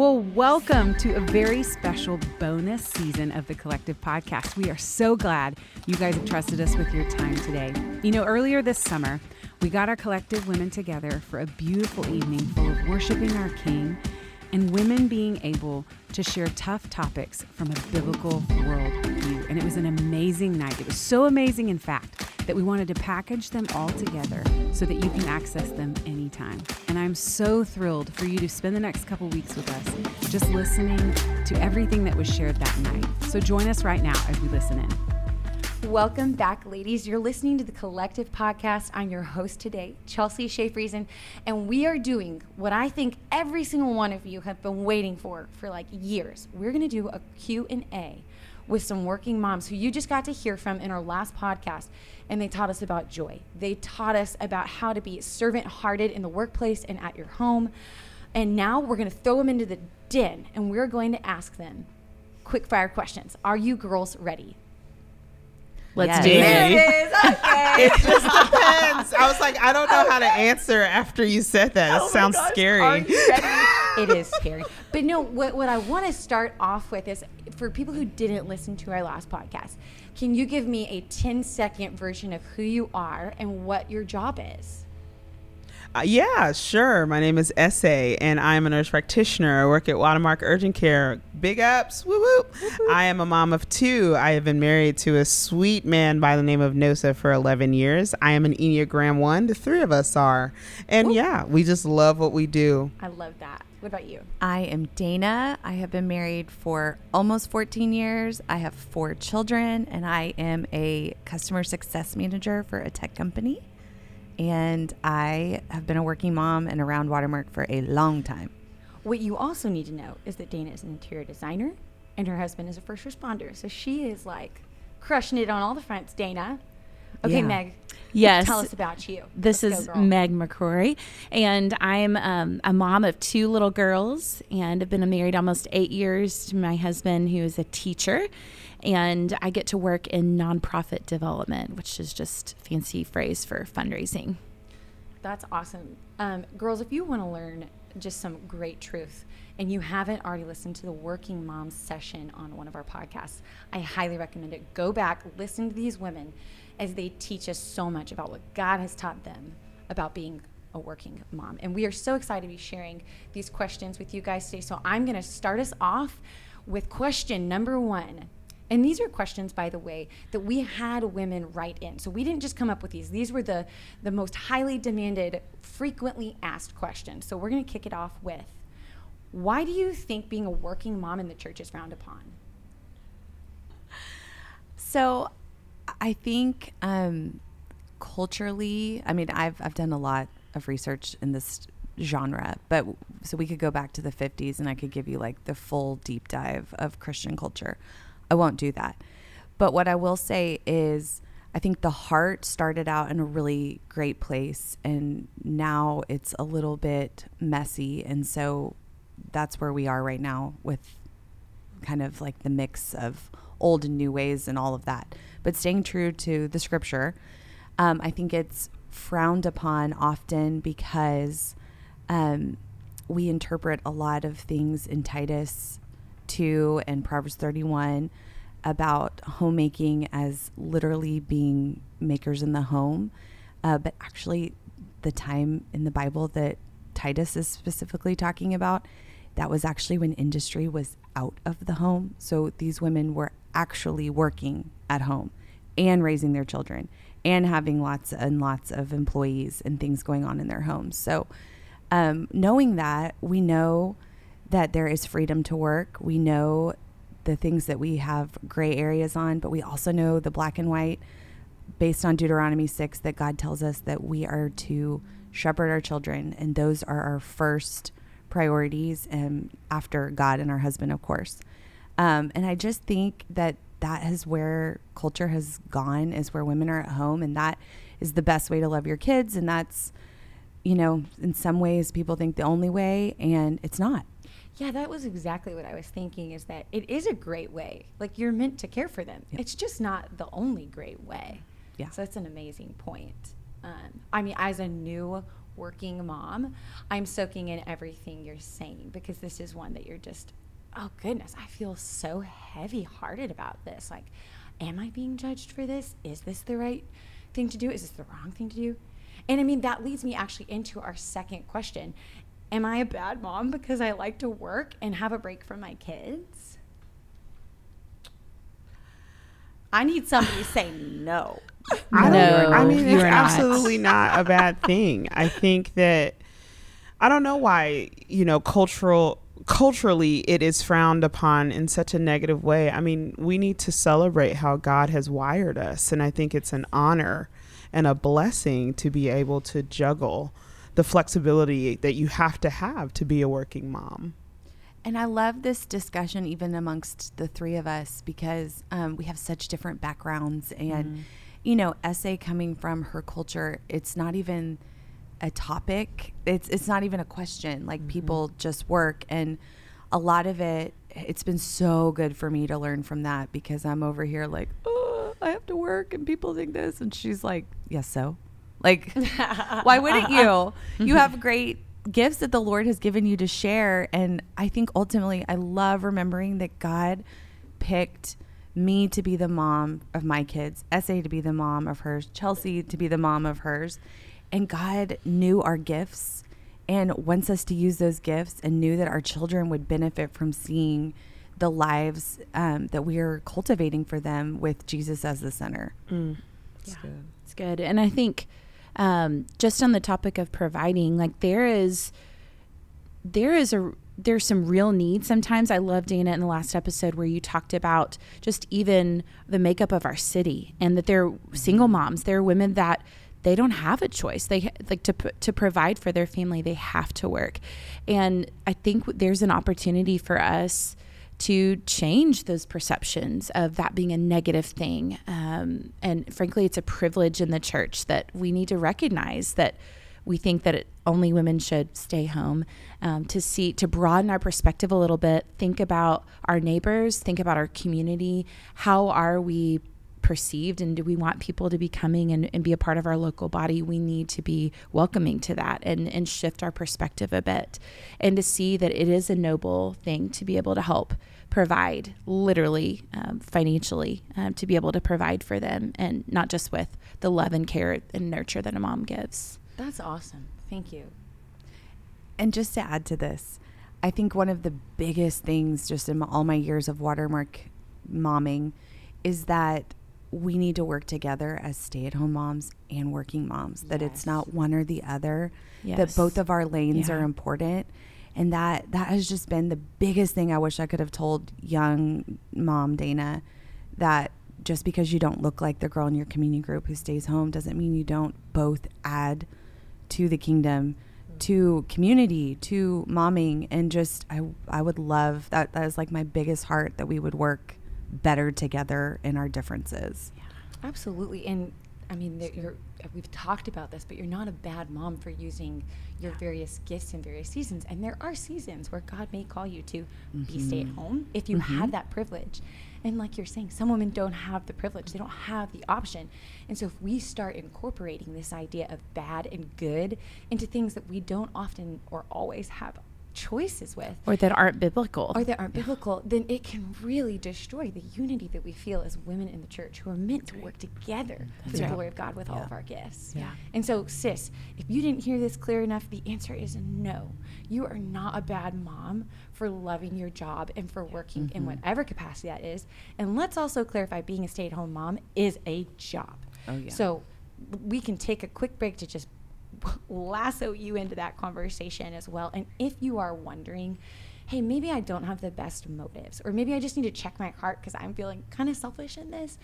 Well, welcome to a very special bonus season of the Collective Podcast. We are so glad you guys have trusted us with your time today. You know, earlier this summer, we got our collective women together for a beautiful evening full of worshiping our King and women being able to share tough topics from a biblical worldview. And it was an amazing night. It was so amazing, in fact, that we wanted to package them all together so that you can access them anytime. And I'm so thrilled for you to spend the next couple weeks with us just listening to everything that was shared that night. So join us right now as we listen in. Welcome back, ladies. You're listening to the Collective Podcast. I'm your host today, Chelsea Schaefer, and we are doing what I think every single one of you have been waiting for for like years. We're going to do a Q&A with some working moms who you just got to hear from in our last podcast, and they taught us about joy. They taught us about how to be servant-hearted in the workplace and at your home. And now we're going to throw them into the den, and we're going to ask them quick fire questions. Are you girls ready? Let's Yes. do it. it is. Okay. It just depends. I was like, I don't know how to answer after you said that. It oh sounds Are scary. It is scary. But no, what, what I want to start off with is for people who didn't listen to our last podcast, can you give me a 10 second version of who you are and what your job is? Uh, yeah, sure. My name is Ese, and I'm a nurse practitioner. I work at Watermark Urgent Care. Big ups, woo woo. I am a mom of two. I have been married to a sweet man by the name of Nosa for 11 years. I am an Enneagram 1. The three of us are. And yeah, we just love what we do. I love that. What about you? I am Dana. I have been married for almost 14 years. I have four children, and I am a customer success manager for a tech company. And I have been a working mom and around Watermark for a long time. What you also need to know is that Dana is an interior designer and her husband is a first responder. So she is like crushing it on all the fronts, Dana. Okay, Yeah. Meg. Yes. Tell us about you. This Let's is go. Meg McCrory, and I'm um, a mom of two little girls, and I've been married almost eight years to my husband, who is a teacher, and I get to work in nonprofit development, which is just fancy phrase for fundraising. That's awesome. Um, girls, if you want to learn just some great truth and you haven't already listened to the Working Moms session on one of our podcasts, I highly recommend it. Go back, listen to these women as they teach us so much about what God has taught them about being a working mom. And we are so excited to be sharing these questions with you guys today. So I'm going to start us off with question number one. And these are questions, by the way, that we had women write in. So we didn't just come up with these. These were the, the most highly demanded, frequently asked questions. So we're going to kick it off with Why do you think being a working mom in the church is frowned upon? So I think um, culturally, I mean, I've, I've done a lot of research in this genre, but so we could go back to the 50s and I could give you like the full deep dive of Christian culture. I won't do that. But what I will say is, I think the heart started out in a really great place, and now it's a little bit messy. And so that's where we are right now with kind of like the mix of old and new ways and all of that. But staying true to the scripture, um, I think it's frowned upon often because um, we interpret a lot of things in Titus 2 and Proverbs 31 about homemaking as literally being makers in the home. Uh, but actually, the time in the Bible that Titus is specifically talking about, that was actually when industry was out of the home. So these women were actually working at home and raising their children and having lots and lots of employees and things going on in their homes. So, um, knowing that, we know that there is freedom to work. We know the things that we have gray areas on, but we also know the black and white based on Deuteronomy 6 that God tells us that we are to shepherd our children, and those are our first priorities, and after God and our husband, of course. Um, and I just think that that is where culture has gone, is where women are at home, and that is the best way to love your kids, and that's, you know, in some ways people think the only way, and it's not. Yeah, that was exactly what I was thinking is that it is a great way. Like you're meant to care for them. Yep. It's just not the only great way. Yeah. So that's an amazing point. Um, I mean, as a new working mom, I'm soaking in everything you're saying because this is one that you're just, oh goodness, I feel so heavy hearted about this. Like, am I being judged for this? Is this the right thing to do? Is this the wrong thing to do? And I mean, that leads me actually into our second question. Am I a bad mom because I like to work and have a break from my kids? I need somebody to say no. I don't. No, I mean, it's not. absolutely not a bad thing. I think that I don't know why you know cultural culturally it is frowned upon in such a negative way. I mean, we need to celebrate how God has wired us, and I think it's an honor and a blessing to be able to juggle the flexibility that you have to have to be a working mom. And I love this discussion even amongst the three of us because um, we have such different backgrounds. And, you know, Ese coming from her culture, it's not even a topic. It's it's not even a question. Like mm-hmm. people just work, and a lot of it. It's been so good for me to learn from that because I'm over here like, oh, I have to work, and people think this, and she's like, yes, so, like, why wouldn't you? You have great gifts that the Lord has given you to share, and I think ultimately, I love remembering that God picked me to be the mom of my kids, Ese to be the mom of hers, Chelsea to be the mom of hers. And God knew our gifts and wants us to use those gifts and knew that our children would benefit from seeing the lives um, that we are cultivating for them with Jesus as the center. It's good. It's good. And I think um, just on the topic of providing, like there is, there is a, there's some real need sometimes. I love Dana in the last episode where you talked about just even the makeup of our city and that they're single moms. There are women that they don't have a choice. They like to to provide for their family. They have to work, and I think there's an opportunity for us to change those perceptions of that being a negative thing. Um, and frankly, it's a privilege in the church that we need to recognize that we think that it, only women should stay home. Um, to see, to broaden our perspective a little bit, think about our neighbors, think about our community. How are we perceived and do we want people to be coming and, and be a part of our local body we need to be welcoming to that and, and shift our perspective a bit and to see that it is a noble thing to be able to help provide literally um, financially um, to be able to provide for them and not just with the love and care and nurture that a mom gives That's awesome. Thank you. And just to add to this, I think one of the biggest things just in all my years of watermark momming is that we need to work together as stay-at-home moms and working moms that it's not one or the other that both of our lanes Yeah. are important. And that that has just been the biggest thing I wish I could have told young mom Dana that just because you don't look like the girl in your community group who stays home doesn't mean you don't both add to the kingdom to community to momming. And just I I would love that that is like my biggest heart that we would work better together in our differences. Absolutely. And I mean, you're, we've talked about this, but you're not a bad mom for using your various gifts in various seasons. And there are seasons where God may call you to be mm-hmm. stay at home if you mm-hmm. have that privilege. And like you're saying, some women don't have the privilege, they don't have the option. And so if we start incorporating this idea of bad and good into things that we don't often or always have choices with, or that aren't biblical or that aren't biblical, then it can really destroy the unity that we feel as women in the church who are meant to work together for the glory of God with all of our gifts. Yeah. And so, sis, if you didn't hear this clear enough, the answer is no. You are not a bad mom for loving your job and for working in mm-hmm. whatever capacity that is. And let's also clarify being a stay at home mom is a job. Oh, yeah. So we can take a quick break to just lasso you into that conversation as well. And if you are wondering, hey, maybe I don't have the best motives, or maybe I just need to check my heart because I'm feeling kind of selfish in this,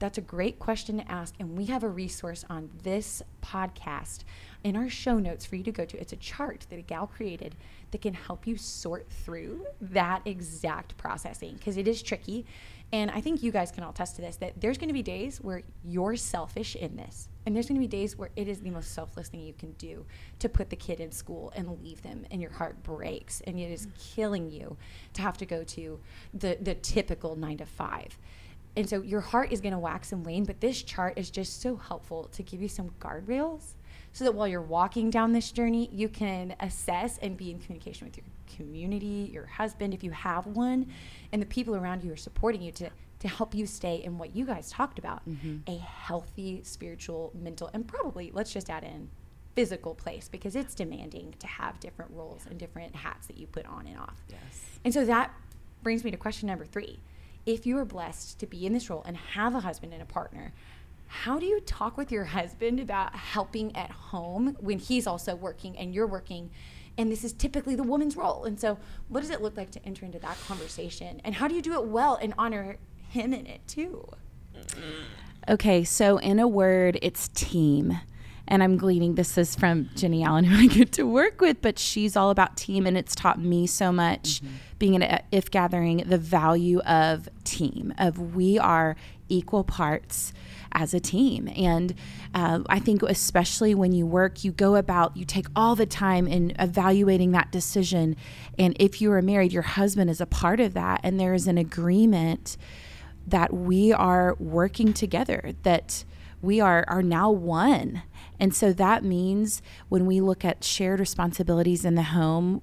that's a great question to ask. And we have a resource on this podcast in our show notes for you to go to. It's a chart that a gal created that can help you sort through that exact processing because it is tricky. And I think you guys can all attest to this that there's going to be days where you're selfish in this. And there's going to be days where it is the most selfless thing you can do to put the kid in school and leave them, and your heart breaks, and it is killing you to have to go to the, the typical nine to five. And so your heart is going to wax and wane, but this chart is just so helpful to give you some guardrails so that while you're walking down this journey, you can assess and be in communication with your community, your husband, if you have one, and the people around you are supporting you to to help you stay in what you guys talked about mm-hmm. a healthy spiritual, mental, and probably let's just add in physical place because it's demanding to have different roles and different hats that you put on and off. Yes. And so that brings me to question number three. If you are blessed to be in this role and have a husband and a partner, how do you talk with your husband about helping at home when he's also working and you're working? And this is typically the woman's role. And so, what does it look like to enter into that conversation? And how do you do it well and honor him in it too? Okay, so in a word, it's team. And I'm gleaning this is from Jennie Allen, who I get to work with, but she's all about team, and it's taught me so much mm-hmm. being in a IF:Gathering the value of team, of we are equal parts as a team. And uh, I think, especially when you work, you go about, you take all the time in evaluating that decision. And if you are married, your husband is a part of that, and there is an agreement that we are working together, that we are, are now one. And so that means when we look at shared responsibilities in the home,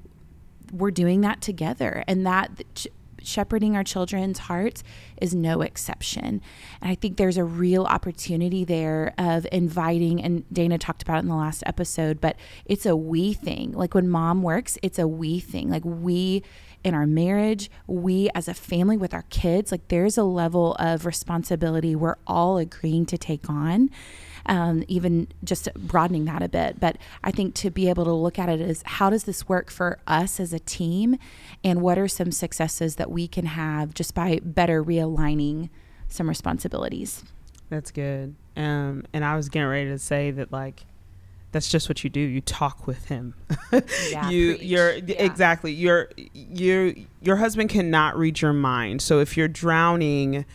we're doing that together. And that shepherding our children's hearts is no exception. And I think there's a real opportunity there of inviting, and Dana talked about it in the last episode, but it's a we thing. Like when mom works, it's a we thing. Like we in our marriage, we as a family with our kids, like there's a level of responsibility we're all agreeing to take on. Um, even just broadening that a bit. But I think to be able to look at it as how does this work for us as a team, and what are some successes that we can have just by better realigning some responsibilities. That's good. Um, and I was getting ready to say that like that's just what you do. You talk with him. Yeah, you preach. you're Yeah. exactly. Your your your husband cannot read your mind. So if you're drowning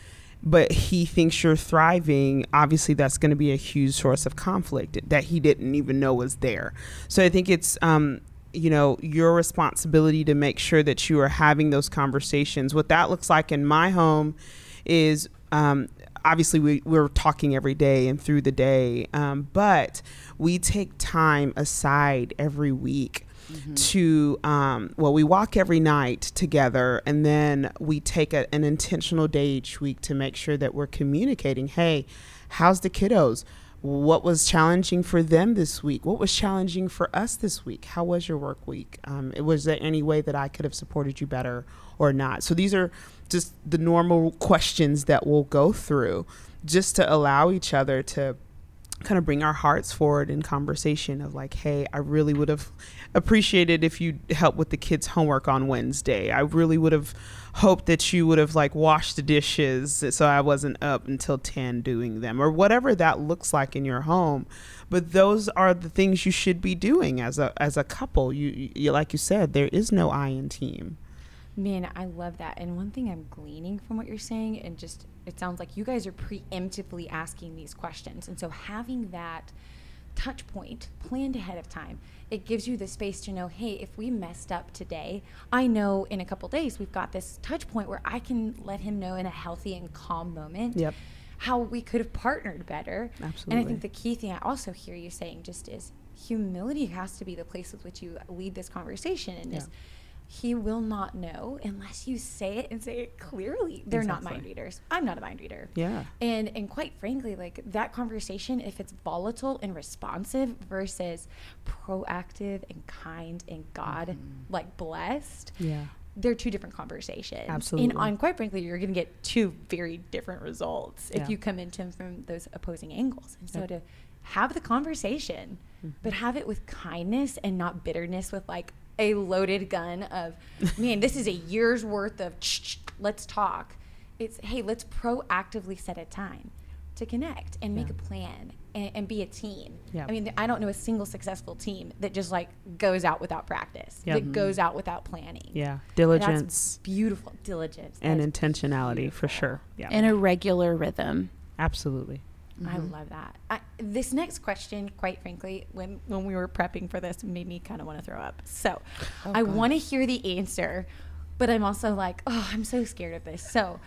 but he thinks you're thriving, obviously that's going to be a huge source of conflict that he didn't even know was there. So I think it's um you know your responsibility to make sure that you are having those conversations. What that looks like in my home is um obviously we, we're talking every day and through the day um, but we take time aside every week to um, well we walk every night together and then we take a, an intentional day each week to make sure that we're communicating hey how's the kiddos? What was challenging for them this week? What was challenging for us this week? How was your work week? Um, was there any way that i could have supported you better or not? So these are just the normal questions that we'll go through just to allow each other to kind of bring our hearts forward in conversation of like, hey, I really would have appreciated if you helped with the kids' homework on Wednesday. I really would have hoped that you would have like washed the dishes so I wasn't up until 10 doing them or whatever that looks like in your home. But those are the things you should be doing as a as a couple. You, you like you said, there is no I in team. Man, I love that. And one thing I'm gleaning from what you're saying, and just it sounds like you guys are preemptively asking these questions. And so having that touch point planned ahead of time, it gives you the space to know, hey, if we messed up today, I know in a couple days we've got this touch point where I can let him know in a healthy and calm moment Yep. how we could have partnered better. Absolutely. And I think the key thing I also hear you saying just is humility has to be the place with which you lead this conversation and is he will not know unless you say it and say it clearly. They're not mind readers. I'm not a mind reader. Yeah. And and quite frankly, like that conversation, if it's volatile and responsive versus proactive and kind and God mm-hmm. like blessed, Yeah. they're two different conversations. Absolutely. And, and quite frankly, you're going to get two very different results Yeah. if you come into them from those opposing angles. And so Yep. to have the conversation, mm-hmm. but have it with kindness and not bitterness with like a loaded gun of, man, this is a year's worth of, let's talk. It's, hey, let's proactively set a time to connect and make Yeah. a plan and, and be a team. Yeah. I mean, I don't know a single successful team that just like goes out without practice, Yep. that mm-hmm. goes out without planning. Yeah. That's Diligence beautiful. Diligence. and That is intentionality for sure. Yeah. In a regular rhythm. Absolutely. I mm-hmm. love that. I, this next question, quite frankly, when when we were prepping for this, made me kind of want to throw up. So, oh, I want to hear the answer, but I'm also like, oh, I'm so scared of this. So,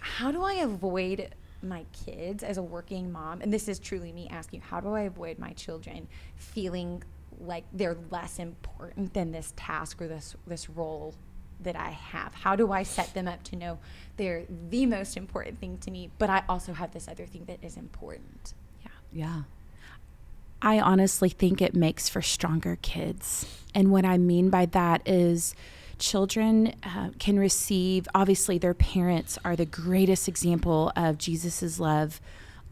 how do I avoid my kids as a working mom, and this is truly me asking, how do I avoid my children feeling like they're less important than this task or this this role that I have? How do I set them up to know they're the most important thing to me, but I also have this other thing that is important? Yeah. Yeah. I honestly think it makes for stronger kids. And what I mean by that is children uh, can receive, obviously, their parents are the greatest example of Jesus's love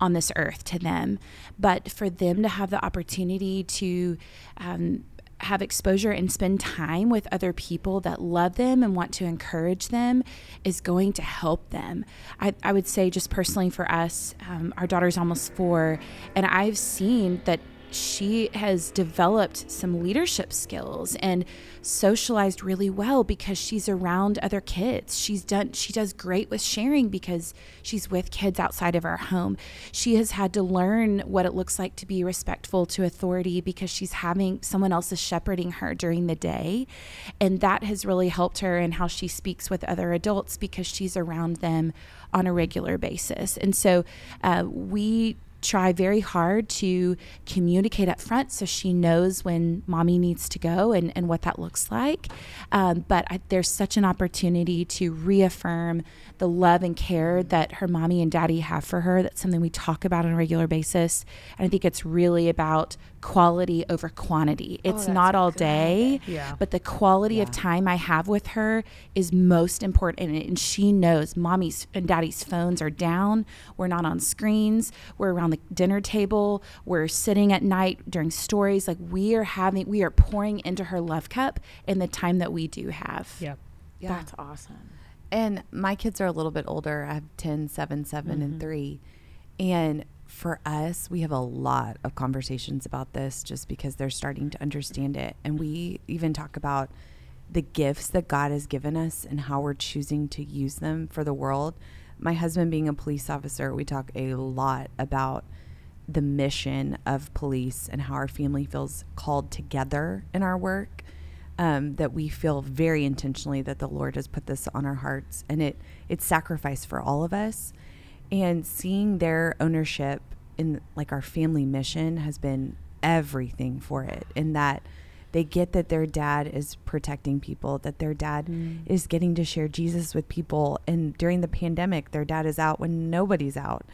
on this earth to them. But for them to have the opportunity to, um, have exposure and spend time with other people that love them and want to encourage them is going to help them. I, I would say, just personally for us, um, our daughter's almost four, and I've seen that she has developed some leadership skills and socialized really well because she's around other kids. She's done she does great with sharing because she's with kids outside of our home. She has had to learn what it looks like to be respectful to authority because she's having someone else is shepherding her during the day. And that has really helped her in how she speaks with other adults because she's around them on a regular basis. And so uh, we try very hard to communicate up front so she knows when mommy needs to go and, and what that looks like. Um, but I, there's such an opportunity to reaffirm the love and care that her mommy and daddy have for her. That's something we talk about on a regular basis. And I think it's really about quality over quantity. Oh, It's that's not all day, Yeah. but the quality of time I have with her is most important. And, and she knows mommy's and daddy's phones are down. We're not on screens. We're around the dinner table. We're sitting at night during stories. Like we are having, we are pouring into her love cup in the time that we do have. Yep. Yeah. That's awesome. And my kids are a little bit older. I have 10, 7, 7, and mm-hmm. 3. And for us, we have a lot of conversations about this just because they're starting to understand it. And we even talk about the gifts that God has given us and how we're choosing to use them for the world. My husband, being a police officer, we talk a lot about the mission of police and how our family feels called together in our work um, that we feel very intentionally that the Lord has put this on our hearts, and it it's sacrifice for all of us. And seeing their ownership in like our family mission has been everything for it. In that they get that their dad is protecting people, that their dad is getting to share Jesus with people, and during the pandemic, their dad is out when nobody's out,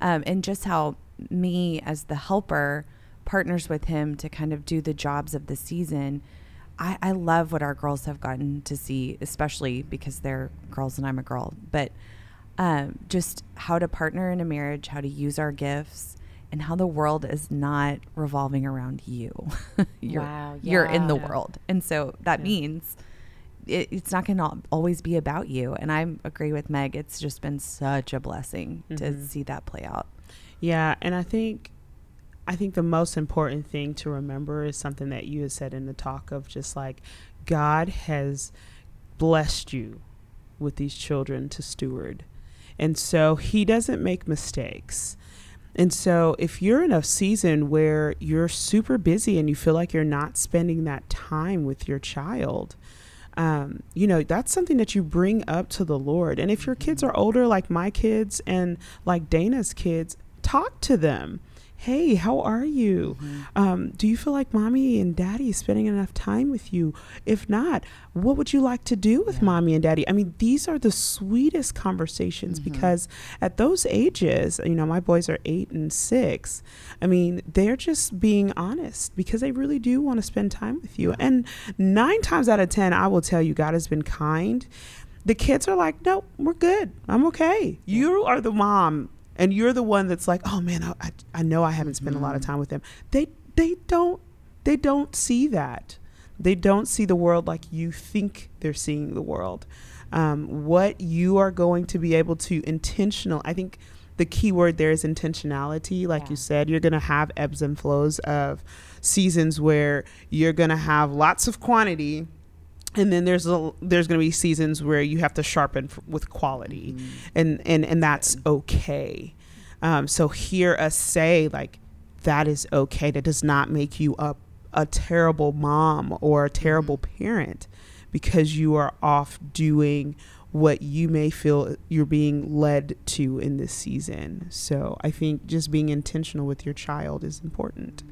um, and just how me as the helper partners with him to kind of do the jobs of the season. I, I love what our girls have gotten to see, especially because they're girls and I'm a girl. But um, just how to partner in a marriage, how to use our gifts, and how the world is not revolving around you. you're, Wow, You're in the yeah. world. And so that means it, it's not going to always be about you. And I agree with Meg. It's just been such a blessing to Mhm. see that play out. Yeah, and I think I think the most important thing to remember is something that you had said in the talk of just like God has blessed you with these children to steward. And so he doesn't make mistakes. And so if you're in a season where you're super busy and you feel like you're not spending that time with your child, um, you know, that's something that you bring up to the Lord. And if your kids are older, like my kids and like Dana's kids, talk to them. Hey, how are you? Um, do you feel like mommy and daddy is spending enough time with you? If not, what would you like to do with Yeah. mommy and daddy? I mean, these are the sweetest conversations because at those ages, you know, my boys are eight and six. I mean, they're just being honest because they really do want to spend time with you. And nine times out of 10, I will tell you, God has been kind. The kids are like, no, we're good. I'm okay. You are the mom and you're the one that's like, oh man, I, I, I know I haven't spent a lot of time with them. They, they don't, they don't see that. They don't see the world like you think they're seeing the world. Um, what you are going to be able to intentional, I think the key word there is intentionality. Like Yeah. you said, you're going to have ebbs and flows of seasons where you're going to have lots of quantity and then there's a, there's going to be seasons where you have to sharpen f- with quality. And and and that's okay. Um, so hear us say like that is okay. That does not make you a, a terrible mom or a terrible parent because you are off doing what you may feel you're being led to in this season. So I think just being intentional with your child is important.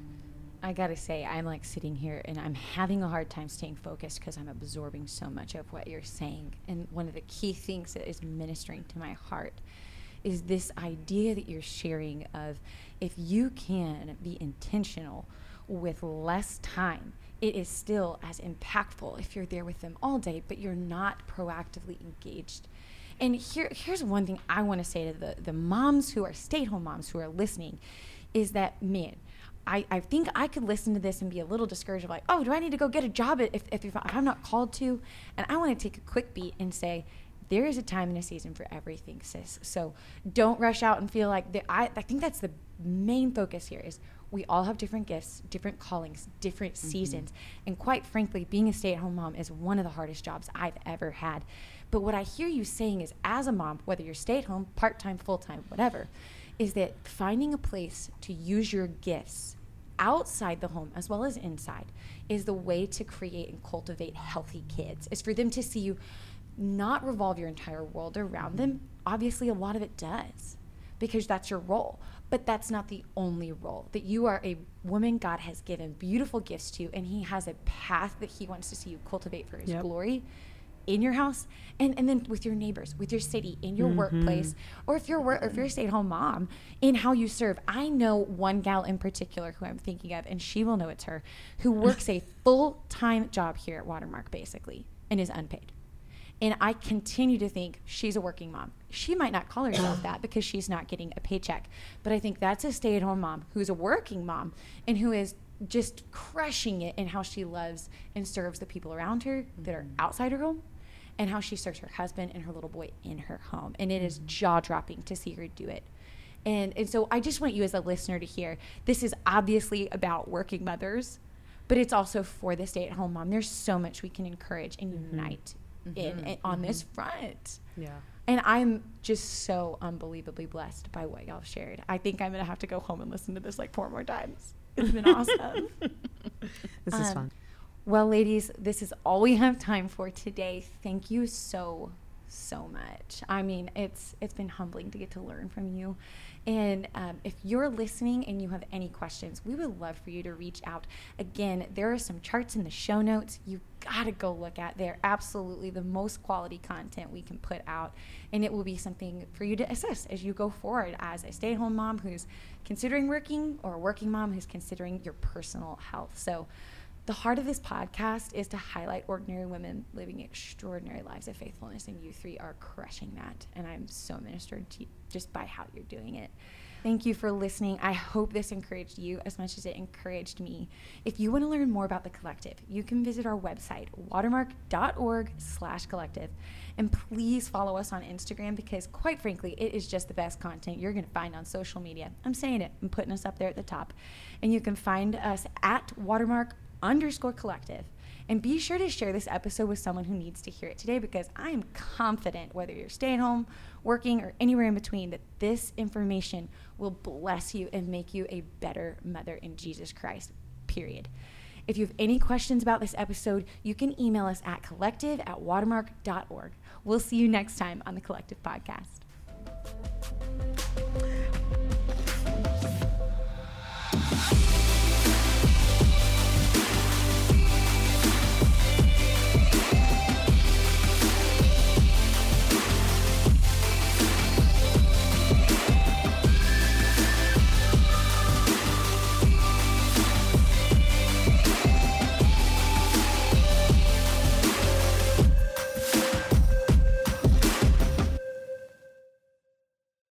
I gotta say, I'm like sitting here and I'm having a hard time staying focused because I'm absorbing so much of what you're saying. And one of the key things that is ministering to my heart is this idea that you're sharing of if you can be intentional with less time, it is still as impactful if you're there with them all day, but you're not proactively engaged. And here, here's one thing I want to say to the, the moms who are stay at home moms who are listening is that, man, I, I think I could listen to this and be a little discouraged of like, oh, do I need to go get a job if, if, if I'm not called to? And I want to take a quick beat and say, there is a time and a season for everything, sis. So don't rush out and feel like the, I, I think that's the main focus here is we all have different gifts, different callings, different mm-hmm. seasons. And quite frankly, being a stay-at-home mom is one of the hardest jobs I've ever had. But what I hear you saying is as a mom, whether you're stay-at-home, part-time, full-time, whatever, is that finding a place to use your gifts outside the home as well as inside is the way to create and cultivate healthy kids. Is for them to see you not revolve your entire world around them. Obviously a lot of it does because that's your role but that's not the only role that you are a woman god has given beautiful gifts to and he has a path that he wants to see you cultivate for his yep. glory in your house and, and then with your neighbors, with your city, in your mm-hmm. workplace, or if you're work, or if you're a stay-at-home mom, in how you serve. I know one gal in particular who I'm thinking of, and she will know it's her, who works a full-time job here at Watermark, basically, and is unpaid. And I continue to think she's a working mom. She might not call herself that because she's not getting a paycheck. But I think that's a stay at home mom who's a working mom and who is just crushing it in how she loves and serves the people around her mm-hmm. that are mm-hmm. outside her home and how she serves her husband and her little boy in her home. And it is mm-hmm. jaw dropping to see her do it. And, and so I just want you as a listener to hear this is obviously about working mothers, but it's also for the stay at home mom. There's so much we can encourage and mm-hmm. unite mm-hmm. in, in on this mm-hmm. front. Yeah. And I'm just so unbelievably blessed by what y'all shared. I think I'm going to have to go home and listen to this like four more times. It's been awesome. this is um, fun. Well, ladies, this is all we have time for today. Thank you so so much. I mean, it's it's been humbling to get to learn from you. And um, if you're listening and you have any questions, we would love for you to reach out. Again, there are some charts in the show notes. You got to go look at. They're absolutely the most quality content we can put out, and it will be something for you to assess as you go forward as a stay-at-home mom who's considering working or a working mom who's considering your personal health. So the heart of this podcast is to highlight ordinary women living extraordinary lives of faithfulness, and you three are crushing that. And I'm so ministered to just by how you're doing it. Thank you for listening. I hope this encouraged you as much as it encouraged me. If you want to learn more about the collective, you can visit our website, watermark.org/collective, and please follow us on Instagram because, quite frankly, it is just the best content you're going to find on social media. I'm saying it. I'm putting us up there at the top, and you can find us at Watermark underscore collective. And be sure to share this episode with someone who needs to hear it today because I am confident, whether you're staying home, working, or anywhere in between, that this information will bless you and make you a better mother in Jesus Christ, period. If you have any questions about this episode, you can email us at collective at watermark.org. We'll see you next time on the Collective Podcast.